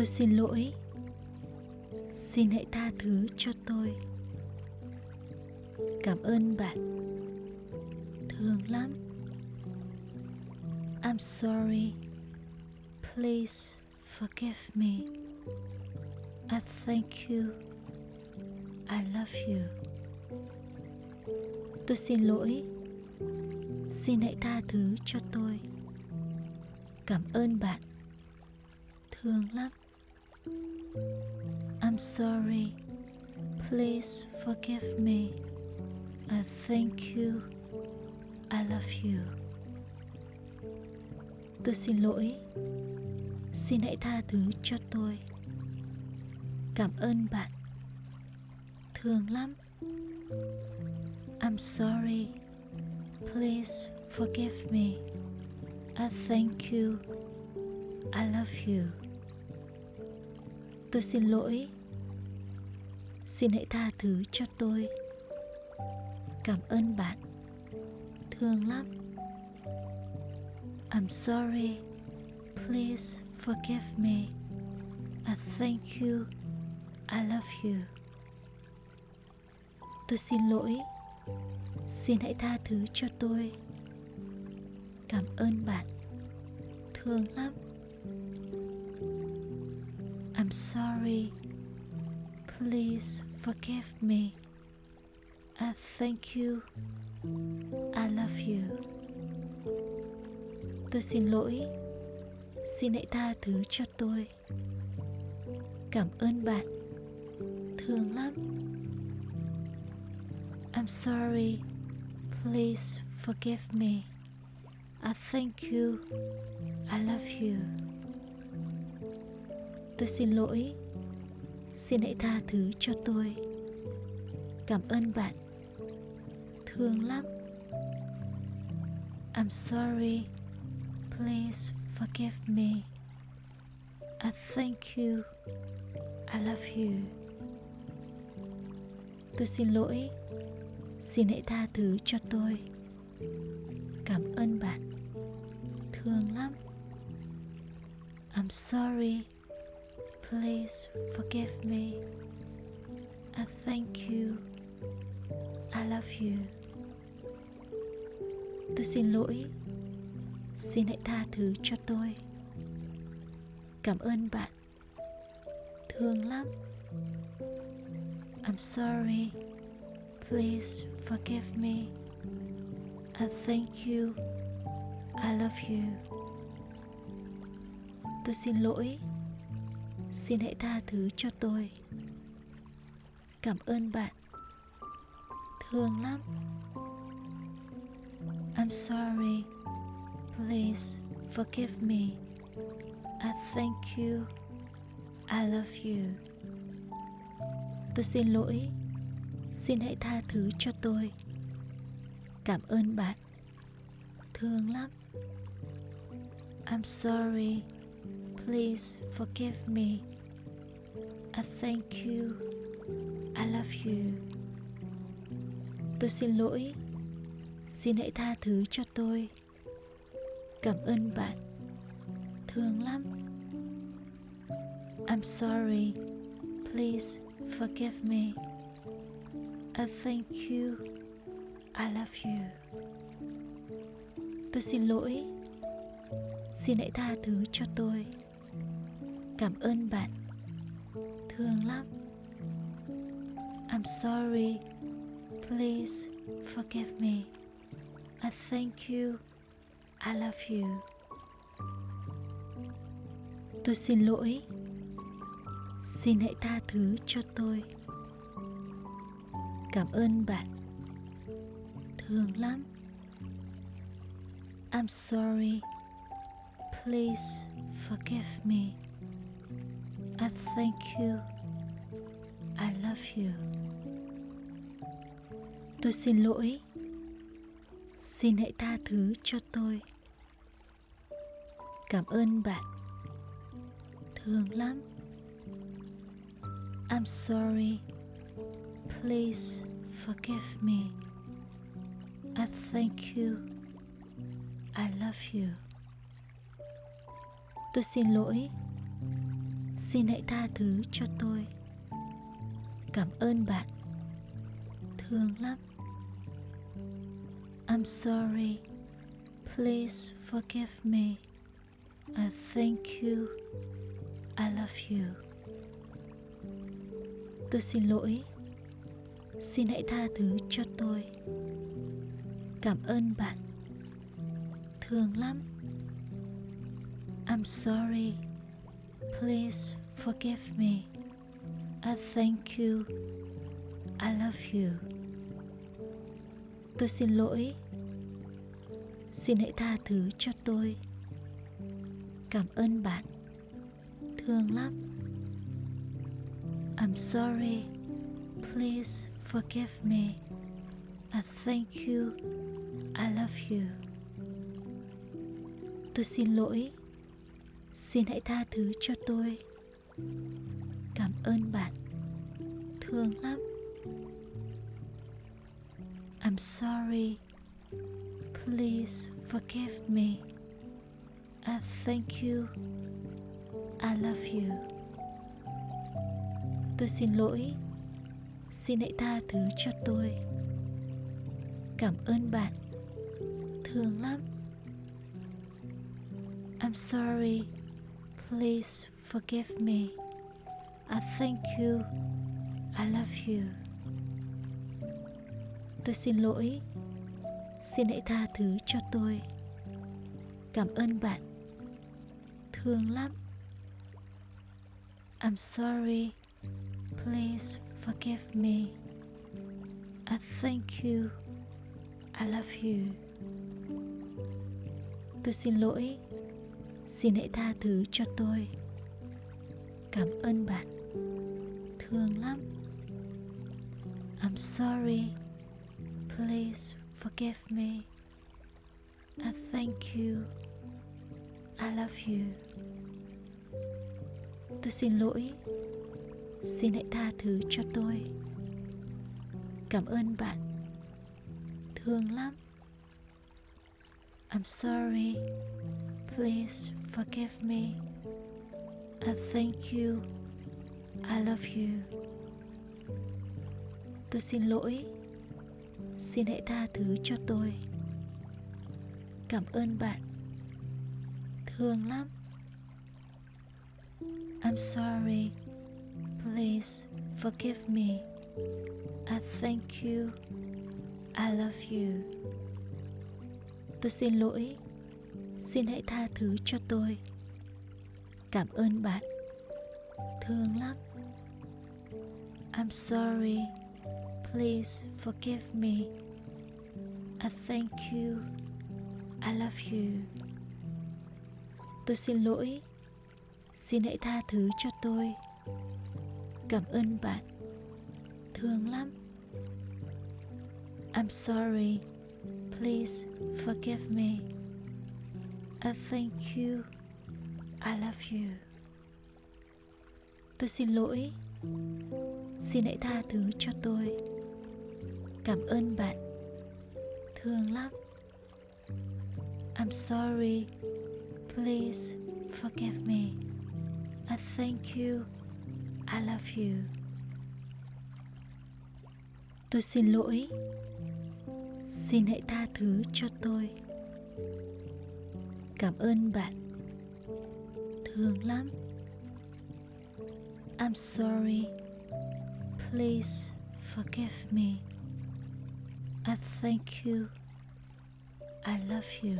tôi xin lỗi. Xin hãy tha thứ cho tôi. Cảm ơn bạn. Thương lắm. I'm sorry. Please forgive me. I thank you. I love you. Tôi xin lỗi. Xin hãy tha thứ cho tôi. Cảm ơn bạn. Thương lắm i'm sorry. Please forgive me. I thank you. I love you. Tôi xin lỗi. Xin hãy tha thứ cho tôi. Cảm ơn bạn. Thương lắm. I'm sorry. Please forgive me. I thank you. I love you tôi xin lỗi. Xin hãy tha thứ cho tôi. Cảm ơn bạn. Thương lắm. I'm sorry. Please forgive me. I thank you. I love you. Tôi xin lỗi. Xin hãy tha thứ cho tôi. Cảm ơn bạn. Thương lắm. I'm sorry. Please forgive me. I thank you. I love you. Tôi xin lỗi. Xin hãy tha thứ cho tôi. Cảm ơn bạn. Thương lắm. I'm sorry. Please forgive me. I thank you. I love you tôi xin lỗi. Xin hãy tha thứ cho tôi. Cảm ơn bạn. Thương lắm. I'm sorry. Please forgive me. I thank you. I love you. Tôi xin lỗi. Xin hãy tha thứ cho tôi. Cảm ơn bạn. Thương lắm. I'm sorry. Please forgive me. I thank you. I love you. Tôi xin lỗi. Xin hãy tha thứ cho tôi. Cảm ơn bạn. Thương lắm. I'm sorry. Please forgive me. I thank you. I love you. Tôi xin lỗi xin hãy tha thứ cho tôi. Cảm ơn bạn. Thương lắm. I'm sorry. Please forgive me. I thank you. I love you. Tôi xin lỗi. Xin hãy tha thứ cho tôi. Cảm ơn bạn. Thương lắm. I'm sorry. Please forgive me. I thank you. I love you. Tôi xin lỗi. Xin hãy tha thứ cho tôi. Cảm ơn bạn. Thương lắm. I'm sorry. Please forgive me. I thank you. I love you. Tôi xin lỗi. Xin hãy tha thứ cho tôi cảm ơn bạn. Thương lắm. I'm sorry. Please forgive me. I thank you. I love you. Tôi xin lỗi. Xin hãy tha thứ cho tôi. Cảm ơn bạn. Thương lắm. I'm sorry. Please forgive me. I thank you. I love you. Tôi xin lỗi. Xin hãy tha thứ cho tôi. Cảm ơn bạn. Thương lắm. I'm sorry. Please forgive me. I thank you. I love you. Tôi xin lỗi xin hãy tha thứ cho tôi. Cảm ơn bạn. Thương lắm. I'm sorry. Please forgive me. I thank you. I love you. Tôi xin lỗi. Xin hãy tha thứ cho tôi. Cảm ơn bạn. Thương lắm. I'm sorry please forgive me. I thank you. I love you. Tôi xin lỗi. Xin hãy tha thứ cho tôi. Cảm ơn bạn. Thương lắm. I'm sorry. Please forgive me. I thank you. I love you. Tôi xin lỗi xin hãy tha thứ cho tôi. Cảm ơn bạn. Thương lắm. I'm sorry. Please forgive me. I thank you. I love you. Tôi xin lỗi. Xin hãy tha thứ cho tôi. Cảm ơn bạn. Thương lắm. I'm sorry please forgive me. I thank you. I love you. Tôi xin lỗi. Xin hãy tha thứ cho tôi. Cảm ơn bạn. Thương lắm. I'm sorry. Please forgive me. I thank you. I love you. Tôi xin lỗi xin hãy tha thứ cho tôi. Cảm ơn bạn. Thương lắm. I'm sorry. Please forgive me. I thank you. I love you. Tôi xin lỗi. Xin hãy tha thứ cho tôi. Cảm ơn bạn. Thương lắm. I'm sorry please forgive me i thank you i love you tôi xin lỗi xin hãy tha thứ cho tôi cảm ơn bạn thương lắm i'm sorry Please forgive me. I thank you. I love you. Tôi xin lỗi. Xin hãy tha thứ cho tôi. Cảm ơn bạn. Thương lắm. I'm sorry. Please forgive me. I thank you. I love you. Tôi xin lỗi. Xin hãy tha thứ cho tôi cảm ơn bạn thương lắm i'm sorry please forgive me i thank you. I love you. Tôi xin lỗi. Xin hãy tha thứ cho tôi. Cảm ơn bạn. Thương lắm. I'm sorry. Please forgive me. I thank you. I love you. Tôi xin lỗi. Xin hãy tha thứ cho tôi. Cảm ơn bạn. Thương lắm. I'm sorry. Please forgive me. I thank you. I love you.